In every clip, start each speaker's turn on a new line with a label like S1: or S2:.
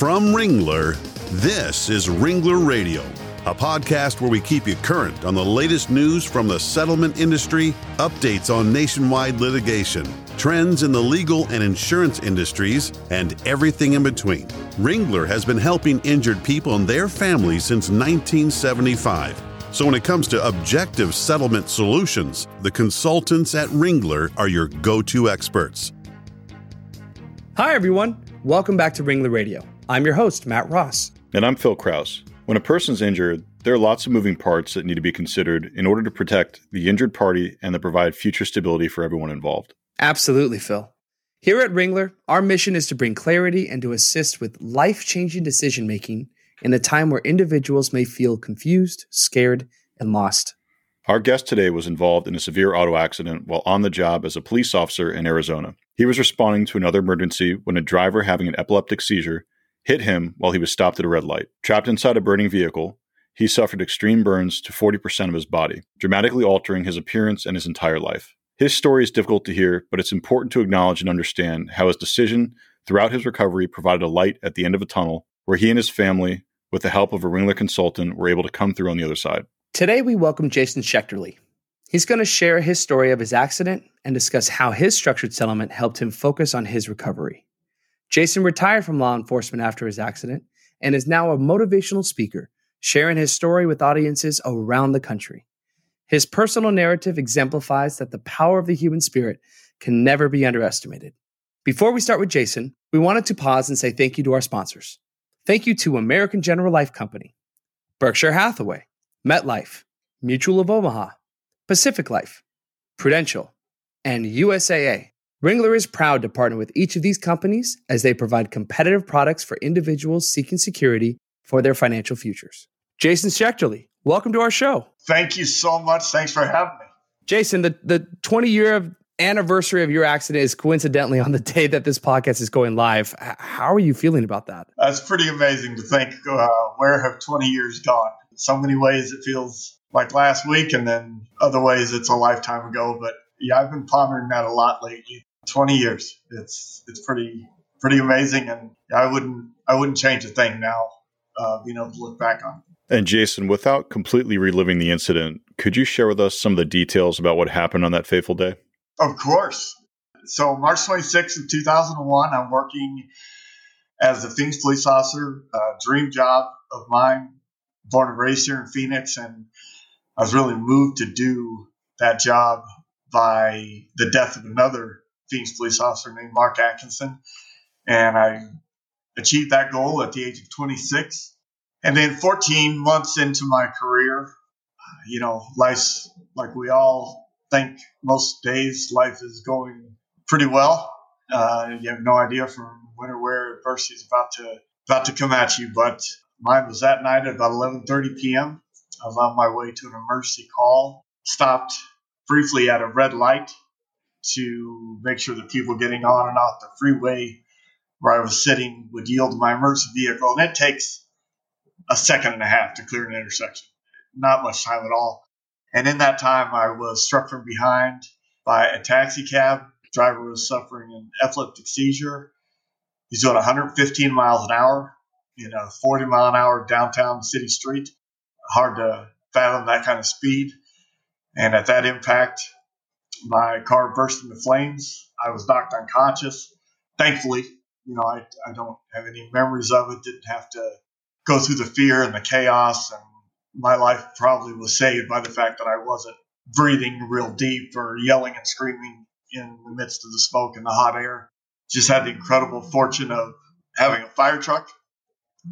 S1: From Ringler, this is Ringler Radio, a podcast where we keep you current on the latest news from the settlement industry, updates on nationwide litigation, trends in the legal and insurance industries, and everything in between. Ringler has been helping injured people and their families since 1975. So, when it comes to objective settlement solutions, the consultants at Ringler are your go to experts.
S2: Hi, everyone. Welcome back to Ringler Radio. I'm your host, Matt Ross.
S3: And I'm Phil Kraus. When a person's injured, there are lots of moving parts that need to be considered in order to protect the injured party and to provide future stability for everyone involved.
S2: Absolutely, Phil. Here at Ringler, our mission is to bring clarity and to assist with life changing decision making in a time where individuals may feel confused, scared, and lost.
S3: Our guest today was involved in a severe auto accident while on the job as a police officer in Arizona. He was responding to another emergency when a driver having an epileptic seizure hit him while he was stopped at a red light. Trapped inside a burning vehicle, he suffered extreme burns to 40% of his body, dramatically altering his appearance and his entire life. His story is difficult to hear, but it's important to acknowledge and understand how his decision throughout his recovery provided a light at the end of a tunnel where he and his family with the help of a Ringler consultant, we were able to come through on the other side.
S2: Today, we welcome Jason Schechterly. He's going to share his story of his accident and discuss how his structured settlement helped him focus on his recovery. Jason retired from law enforcement after his accident and is now a motivational speaker, sharing his story with audiences around the country. His personal narrative exemplifies that the power of the human spirit can never be underestimated. Before we start with Jason, we wanted to pause and say thank you to our sponsors. Thank you to American General Life Company, Berkshire Hathaway, MetLife, Mutual of Omaha, Pacific Life, Prudential, and USAA. Ringler is proud to partner with each of these companies as they provide competitive products for individuals seeking security for their financial futures. Jason Schechterly, welcome to our show.
S4: Thank you so much. Thanks for having me.
S2: Jason, the, the 20 year of anniversary of your accident is coincidentally on the day that this podcast is going live. How are you feeling about that?
S4: That's pretty amazing to think. Uh, where have 20 years gone? In so many ways, it feels like last week, and then other ways, it's a lifetime ago. But yeah, I've been pondering that a lot lately. 20 years. It's it's pretty pretty amazing, and I wouldn't I wouldn't change a thing now. Uh, being able to look back on.
S3: And Jason, without completely reliving the incident, could you share with us some of the details about what happened on that fateful day?
S4: Of course. So March 26th of 2001, I'm working as a Phoenix police officer, a dream job of mine, born and raised here in Phoenix. And I was really moved to do that job by the death of another Phoenix police officer named Mark Atkinson. And I achieved that goal at the age of 26. And then 14 months into my career, you know, life's like we all think most days life is going pretty well. Uh, you have no idea from when or where adversity is about to about to come at you. But mine was that night at about 11:30 p.m. I was on my way to an emergency call. Stopped briefly at a red light to make sure that people getting on and off the freeway where I was sitting would yield my emergency vehicle, and it takes a second and a half to clear an intersection. Not much time at all. And in that time, I was struck from behind by a taxi cab. Driver was suffering an epileptic seizure. He's doing 115 miles an hour in a 40 mile an hour downtown city street. Hard to fathom that kind of speed. And at that impact, my car burst into flames. I was knocked unconscious. Thankfully, you know, I, I don't have any memories of it. Didn't have to go through the fear and the chaos and my life probably was saved by the fact that I wasn't breathing real deep or yelling and screaming in the midst of the smoke and the hot air. Just had the incredible fortune of having a fire truck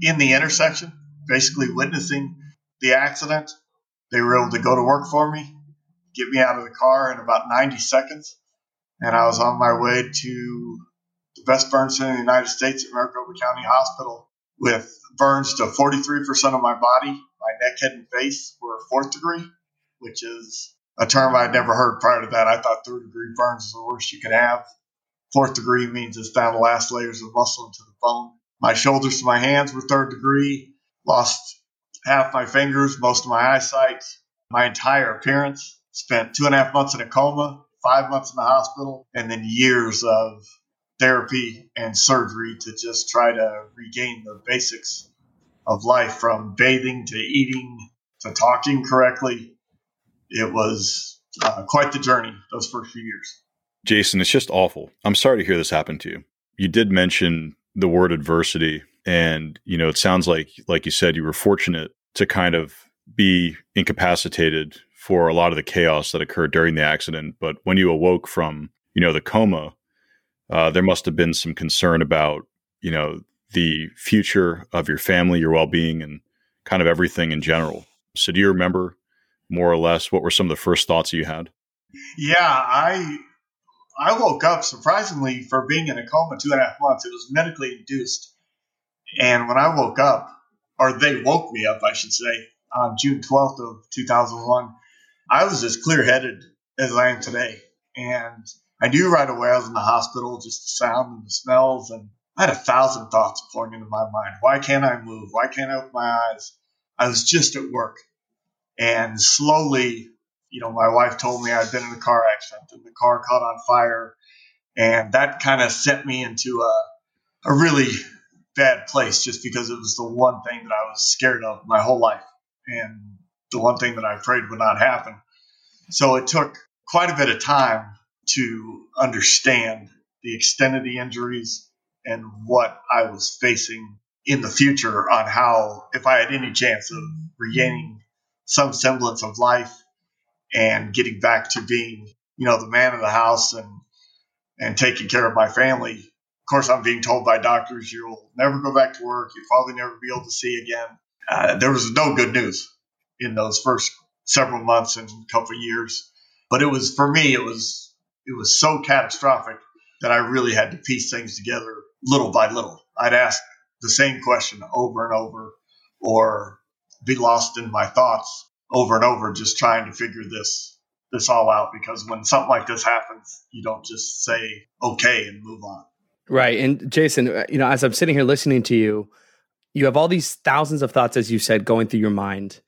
S4: in the intersection, basically witnessing the accident. They were able to go to work for me, get me out of the car in about 90 seconds, and I was on my way to the best burn center in the United States at Maricopa County Hospital with burns to 43% of my body my neck, head, and face were fourth degree, which is a term I'd never heard prior to that. I thought third degree burns was the worst you could have. Fourth degree means it's down the last layers of muscle into the bone. My shoulders to my hands were third degree. Lost half my fingers, most of my eyesight, my entire appearance. Spent two and a half months in a coma, five months in the hospital and then years of therapy and surgery to just try to regain the basics of life from bathing to eating to talking correctly. It was uh, quite the journey those first few years.
S3: Jason, it's just awful. I'm sorry to hear this happen to you. You did mention the word adversity and you know it sounds like like you said you were fortunate to kind of be incapacitated for a lot of the chaos that occurred during the accident but when you awoke from you know the coma uh, there must have been some concern about you know the future of your family your well-being and kind of everything in general so do you remember more or less what were some of the first thoughts you had
S4: yeah i I woke up surprisingly for being in a coma two and a half months. It was medically induced. And when I woke up, or they woke me up, I should say, on June 12th of 2001, I was as clear headed as I am today. And I knew right away I was in the hospital, just the sound and the smells. And I had a thousand thoughts pouring into my mind. Why can't I move? Why can't I open my eyes? I was just at work. And slowly, you know, my wife told me I'd been in a car accident and the car caught on fire. And that kind of sent me into a, a really bad place just because it was the one thing that I was scared of my whole life and the one thing that I prayed would not happen. So it took quite a bit of time to understand the extent of the injuries and what I was facing in the future on how, if I had any chance of regaining some semblance of life and getting back to being, you know, the man of the house and and taking care of my family. Of course, I'm being told by doctors you'll never go back to work. You'll probably never be able to see again. Uh, there was no good news in those first several months and a couple of years, but it was for me. It was it was so catastrophic that I really had to piece things together little by little. I'd ask the same question over and over, or be lost in my thoughts over and over just trying to figure this this all out because when something like this happens, you don't just say okay and move on.
S2: Right. And Jason, uh, you know, as I'm sitting here listening to you, you have all these thousands of thoughts as you said going through your mind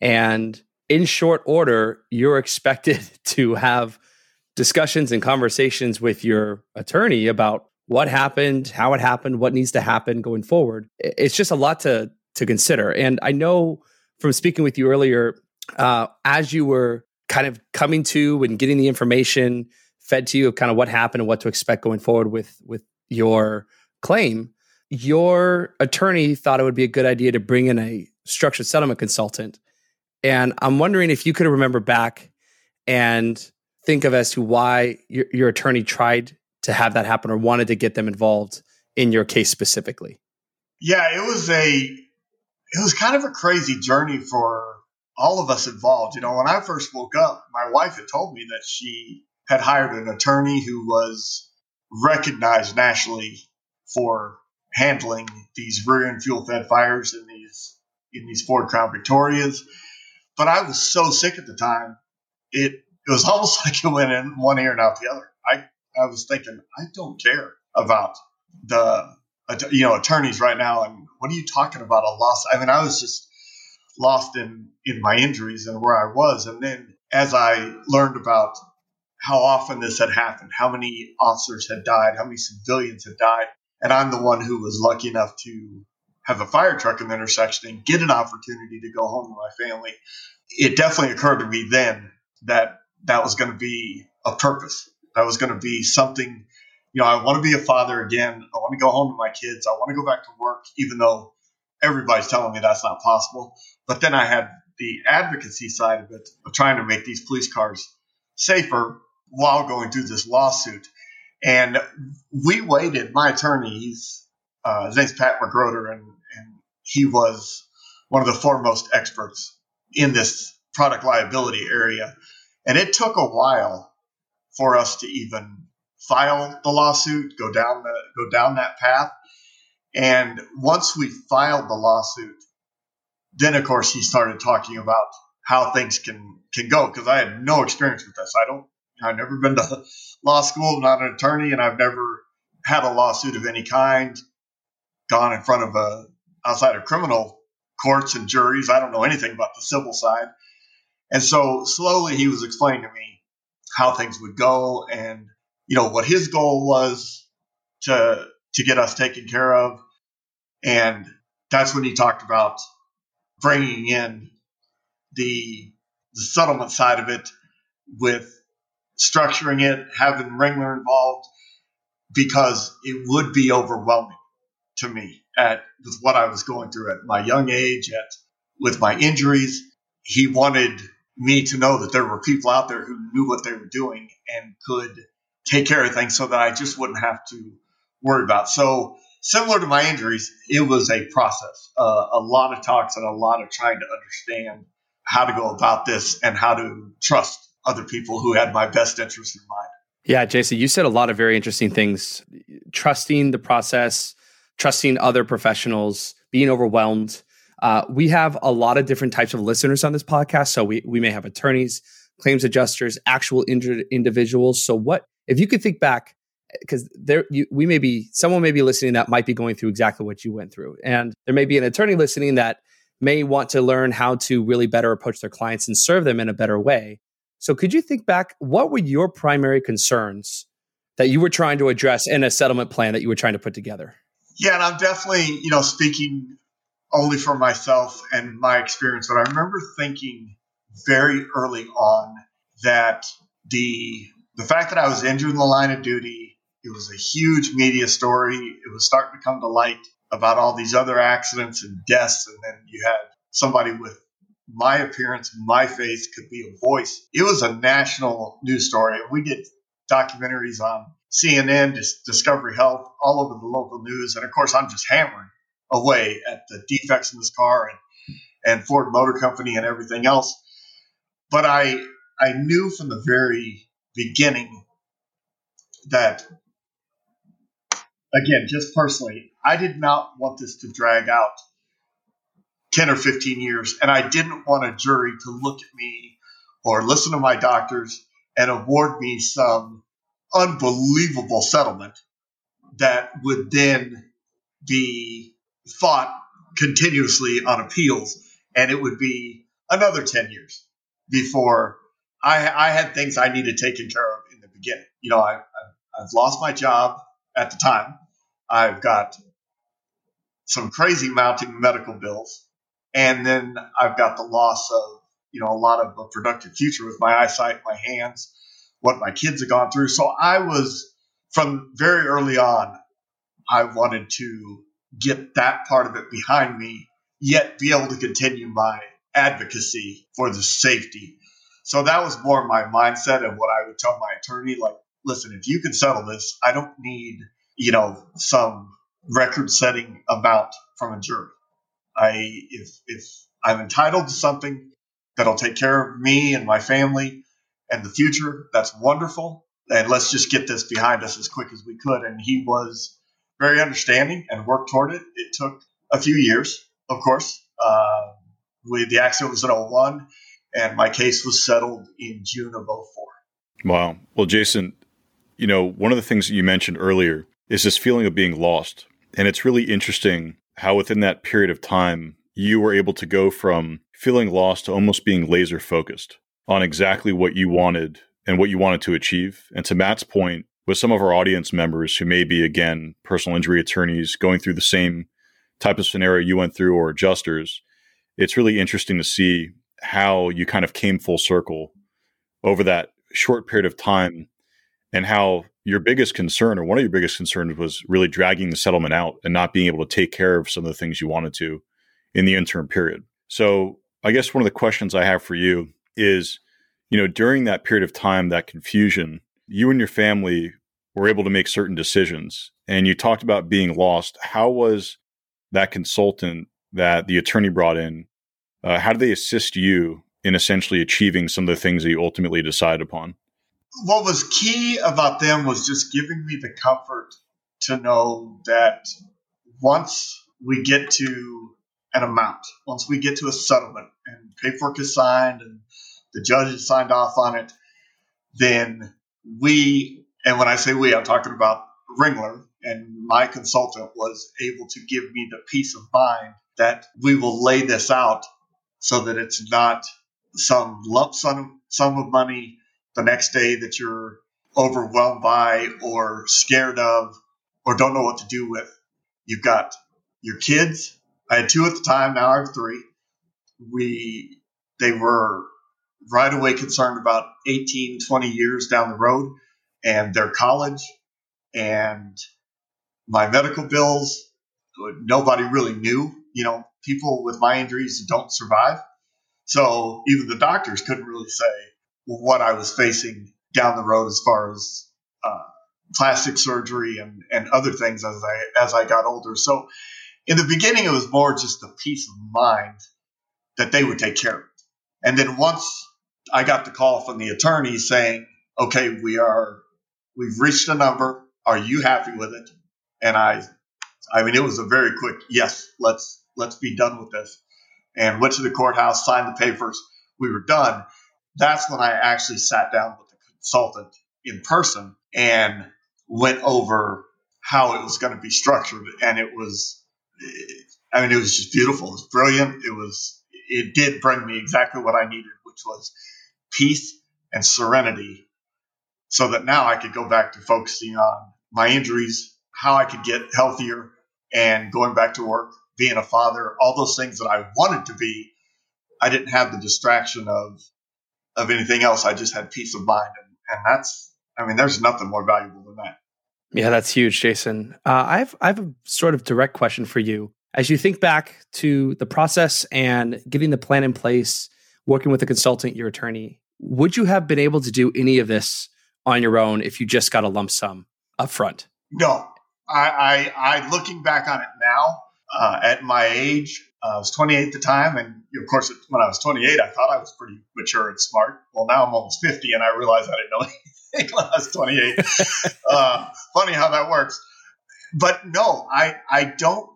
S2: and in short order, you're expected to have discussions and conversations with your attorney about what happened, how it happened, what needs to happen going forward. It's just a lot to to consider. And I know from speaking with you earlier, uh, as you were kind of coming to and getting the information fed to you of kind of what happened and what to expect going forward with with your claim, your attorney thought it would be a good idea to bring in a structured settlement consultant. And I'm wondering if you could remember back and think of as to why your, your attorney tried to have that happen or wanted to get them involved in your case specifically.
S4: Yeah, it was a it was kind of a crazy journey for all of us involved. You know, when I first woke up, my wife had told me that she had hired an attorney who was recognized nationally for handling these rear end fuel fed fires in these in these Ford Crown Victorias. But I was so sick at the time, it it was almost like it went in one ear and out the other. I was thinking, I don't care about the you know attorneys right now, and what are you talking about a loss? I mean, I was just lost in in my injuries and where I was. And then as I learned about how often this had happened, how many officers had died, how many civilians had died, and I'm the one who was lucky enough to have a fire truck in the intersection and get an opportunity to go home to my family. It definitely occurred to me then that that was going to be a purpose. That was going to be something. You know, I want to be a father again. I want to go home to my kids. I want to go back to work, even though everybody's telling me that's not possible. But then I had the advocacy side of it, of trying to make these police cars safer while going through this lawsuit. And we waited. My attorney, uh, his name's Pat McGroder, and, and he was one of the foremost experts in this product liability area. And it took a while for us to even file the lawsuit, go down the go down that path. And once we filed the lawsuit, then of course he started talking about how things can can go because I had no experience with this. I don't. I've never been to law school. I'm not an attorney, and I've never had a lawsuit of any kind. Gone in front of a outside of criminal courts and juries. I don't know anything about the civil side. And so slowly he was explaining to me how things would go and, you know, what his goal was to, to get us taken care of. And that's when he talked about bringing in the, the settlement side of it with structuring it, having Ringler involved, because it would be overwhelming to me at with what I was going through at my young age, at with my injuries. He wanted me to know that there were people out there who knew what they were doing and could take care of things so that I just wouldn't have to worry about. So similar to my injuries, it was a process, uh, a lot of talks and a lot of trying to understand how to go about this and how to trust other people who had my best interest in mind.
S2: Yeah, Jason, you said a lot of very interesting things. Trusting the process, trusting other professionals, being overwhelmed. Uh, we have a lot of different types of listeners on this podcast. So we, we may have attorneys, claims adjusters, actual injured individuals. So what if you could think back, because there you, we may be someone may be listening that might be going through exactly what you went through, and there may be an attorney listening that may want to learn how to really better approach their clients and serve them in a better way. So could you think back? What were your primary concerns that you were trying to address in a settlement plan that you were trying to put together?
S4: Yeah, and I'm definitely you know speaking only for myself and my experience, but I remember thinking very early on that the the fact that I was injured in the line of duty, it was a huge media story. It was starting to come to light about all these other accidents and deaths, and then you had somebody with my appearance, my face could be a voice. It was a national news story. We did documentaries on CNN, Discovery Health, all over the local news, and of course, I'm just hammering away at the defects in this car and, and Ford Motor Company and everything else. But I I knew from the very beginning that again, just personally, I did not want this to drag out 10 or 15 years. And I didn't want a jury to look at me or listen to my doctors and award me some unbelievable settlement that would then be fought continuously on appeals, and it would be another 10 years before I, I had things I needed taken care of in the beginning. You know, I, I've lost my job at the time. I've got some crazy mounting medical bills. And then I've got the loss of, you know, a lot of a productive future with my eyesight, my hands, what my kids have gone through. So I was, from very early on, I wanted to get that part of it behind me, yet be able to continue my advocacy for the safety. So that was more my mindset and what I would tell my attorney like, listen, if you can settle this, I don't need, you know, some record setting amount from a jury. I if if I'm entitled to something that'll take care of me and my family and the future, that's wonderful. And let's just get this behind us as quick as we could. And he was very understanding and worked toward it. It took a few years, of course. Uh, we, the accident was in 01, and my case was settled in June of 04.
S3: Wow. Well, Jason, you know, one of the things that you mentioned earlier is this feeling of being lost. And it's really interesting how within that period of time, you were able to go from feeling lost to almost being laser focused on exactly what you wanted and what you wanted to achieve. And to Matt's point, with some of our audience members who may be, again, personal injury attorneys going through the same type of scenario you went through or adjusters, it's really interesting to see how you kind of came full circle over that short period of time and how your biggest concern or one of your biggest concerns was really dragging the settlement out and not being able to take care of some of the things you wanted to in the interim period. So, I guess one of the questions I have for you is, you know, during that period of time, that confusion, you and your family were able to make certain decisions. And you talked about being lost. How was that consultant that the attorney brought in? Uh, how did they assist you in essentially achieving some of the things that you ultimately decided upon?
S4: What was key about them was just giving me the comfort to know that once we get to an amount, once we get to a settlement and paperwork is signed and the judge has signed off on it, then we and when I say we, I'm talking about Ringler and my consultant was able to give me the peace of mind that we will lay this out so that it's not some lump sum, sum of money the next day that you're overwhelmed by or scared of or don't know what to do with. You've got your kids. I had two at the time, now I have three. We they were right away concerned about 18, 20 years down the road and their college and my medical bills. Nobody really knew. You know, people with my injuries don't survive. So even the doctors couldn't really say what I was facing down the road as far as uh, plastic surgery and, and other things as I as I got older. So in the beginning, it was more just the peace of mind that they would take care of it. And then once I got the call from the attorney saying, "Okay, we are we've reached a number. Are you happy with it?" And I, I mean, it was a very quick yes. Let's let's be done with this. And went to the courthouse, signed the papers. We were done. That's when I actually sat down with the consultant in person and went over how it was going to be structured. And it was, I mean, it was just beautiful. It was brilliant. It was, it did bring me exactly what I needed, which was peace and serenity so that now I could go back to focusing on my injuries, how I could get healthier and going back to work, being a father, all those things that I wanted to be. I didn't have the distraction of of anything else. I just had peace of mind, and, and that's I mean, there's nothing more valuable than that.
S2: Yeah, that's huge, Jason. Uh, I have I have a sort of direct question for you. As you think back to the process and getting the plan in place, working with a consultant, your attorney, would you have been able to do any of this on your own if you just got a lump sum up front?
S4: No. I, I, I looking back on it now, uh, at my age, uh, I was 28 at the time, and of course, when I was 28, I thought I was pretty mature and smart. Well, now I'm almost 50, and I realize I didn't know anything when I was 28. uh, funny how that works. But no, I I don't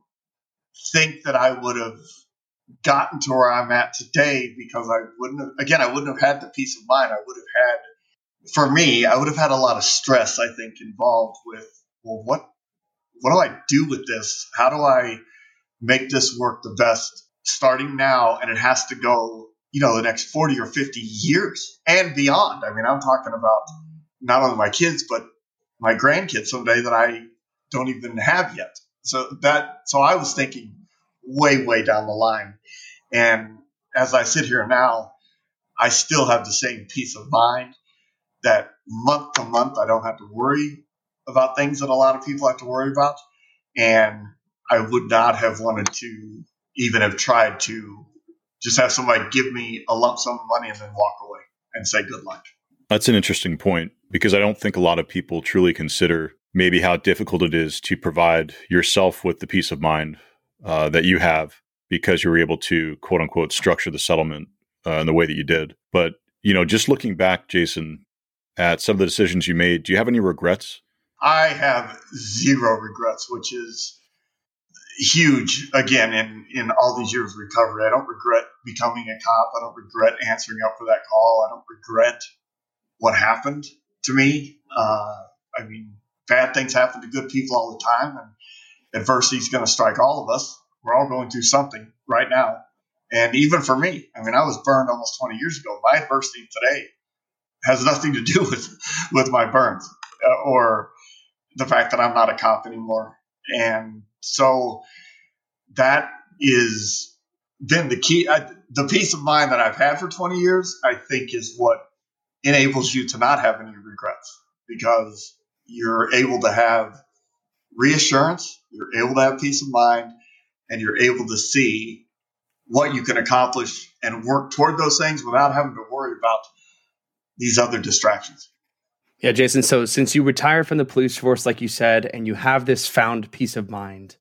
S4: think that I would have gotten to where I'm at today because I wouldn't have. Again, I wouldn't have had the peace of mind. I would have had, for me, I would have had a lot of stress. I think involved with well, what what do I do with this? How do I make this work the best starting now? And it has to go, you know, the next 40 or 50 years and beyond. I mean, I'm talking about not only my kids, but my grandkids someday that I don't even have yet. So that, so I was thinking way, way down the line. And as I sit here now, I still have the same peace of mind that month to month, I don't have to worry about things that a lot of people have to worry about. And I would not have wanted to even have tried to just have somebody give me a lump sum of money and then walk away and say good luck.
S3: That's an interesting point because I don't think a lot of people truly consider maybe how difficult it is to provide yourself with the peace of mind uh, that you have because you were able to quote unquote structure the settlement uh, in the way that you did. But you know, just looking back, Jason, at some of the decisions you made, do you have any regrets?
S4: I have zero regrets, which is huge again in in all these years of recovery. I don't regret becoming a cop. I don't regret answering up for that call. I don't regret what happened to me. Uh, I mean, bad things happen to good people all the time, and adversity is going to strike all of us. We're all going through something right now, and even for me, I mean, I was burned almost 20 years ago. My adversity today has nothing to do with with my burns uh, or the fact that I'm not a cop anymore, and so that is then the key. I, the peace of mind that I've had for 20 years, I think, is what enables you to not have any regrets because you're able to have reassurance, you're able to have peace of mind, and you're able to see what you can accomplish and work toward those things without having to worry about these other distractions.
S2: Yeah, Jason. So since you retired from the police force, like you said, and you have this found peace of mind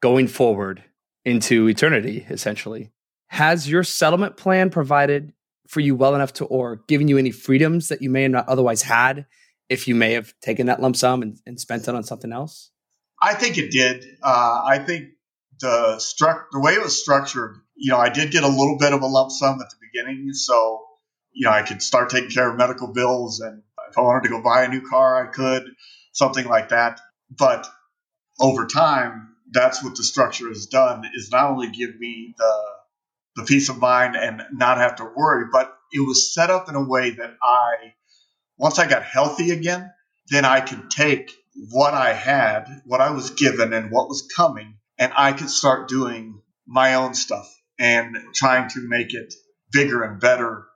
S2: going forward into eternity, essentially, has your settlement plan provided for you well enough to, or given you any freedoms that you may have not otherwise had if you may have taken that lump sum and, and spent it on something else?
S4: I think it did. Uh, I think the struct the way it was structured, you know, I did get a little bit of a lump sum at the beginning, so you know, I could start taking care of medical bills and if I wanted to go buy a new car, I could, something like that. But over time, that's what the structure has done is not only give me the the peace of mind and not have to worry, but it was set up in a way that I once I got healthy again, then I could take what I had, what I was given, and what was coming, and I could start doing my own stuff and trying to make it bigger and better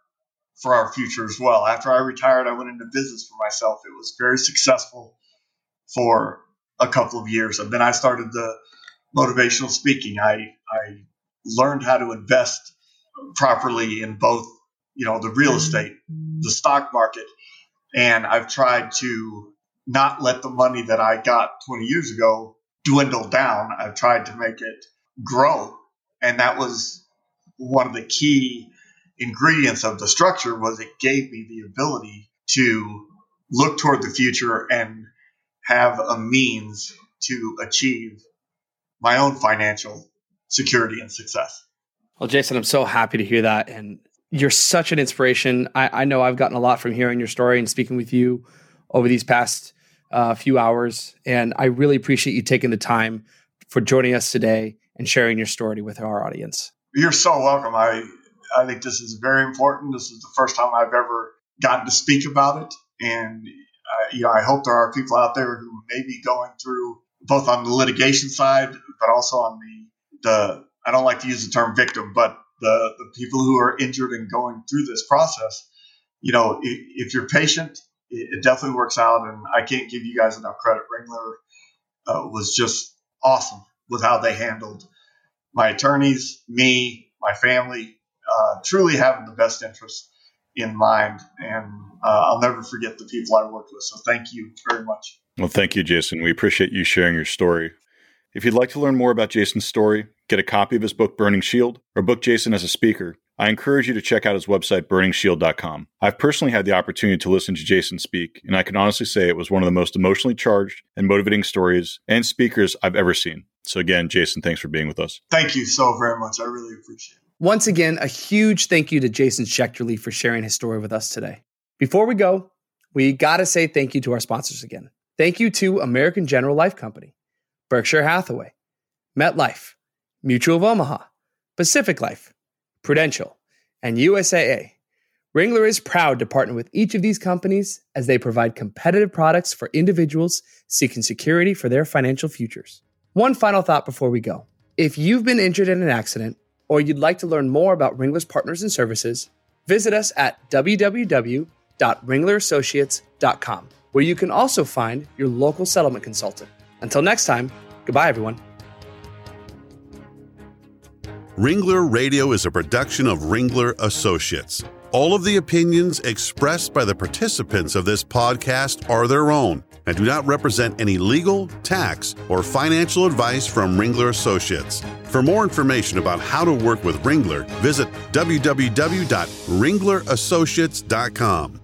S4: for our future as well. After I retired, I went into business for myself. It was very successful for a couple of years, and then I started the motivational speaking. I I learned how to invest properly in both, you know, the real mm-hmm. estate, the stock market, and I've tried to not let the money that I got 20 years ago dwindle down. I've tried to make it grow, and that was one of the key ingredients of the structure was it gave me the ability to look toward the future and have a means to achieve my own financial security and success.
S2: Well, Jason, I'm so happy to hear that. And you're such an inspiration. I, I know I've gotten a lot from hearing your story and speaking with you over these past uh, few hours. And I really appreciate you taking the time for joining us today and sharing your story with our audience.
S4: You're so welcome. I I think this is very important. This is the first time I've ever gotten to speak about it, and uh, you know, I hope there are people out there who may be going through both on the litigation side, but also on the the. I don't like to use the term victim, but the the people who are injured and going through this process. You know, if, if you're patient, it, it, definitely works out, and I can't give you guys enough credit. Ringler uh, was just awesome with how they handled my attorneys, me, my family, uh, truly having the best interest in mind. And uh, I'll never forget the people I worked with. So thank you very much.
S3: Well, thank you, Jason. We appreciate you sharing your story. If you'd like to learn more about Jason's story, get a copy of his book, Burning Shield, or book Jason as a speaker, I encourage you to check out his website, burningshield.com. I've personally had the opportunity to listen to Jason speak, and I can honestly say it was one of the most emotionally charged and motivating stories and speakers I've ever seen. So, again, Jason, thanks for being with us.
S4: Thank you so very much. I really appreciate it.
S2: Once again, a huge thank you to Jason Schechterly for sharing his story with us today. Before we go, we got to say thank you to our sponsors again. Thank you to American General Life Company, Berkshire Hathaway, MetLife, Mutual of Omaha, Pacific Life, Prudential, and USAA. Ringler is proud to partner with each of these companies as they provide competitive products for individuals seeking security for their financial futures. One final thought before we go. If you've been injured in an accident, or you'd like to learn more about Ringler's partners and services, visit us at www.ringlerassociates.com, where you can also find your local settlement consultant. Until next time, goodbye, everyone.
S1: Ringler Radio is a production of Ringler Associates. All of the opinions expressed by the participants of this podcast are their own and do not represent any legal, tax, or financial advice from Ringler Associates. For more information about how to work with Ringler, visit www.ringlerassociates.com.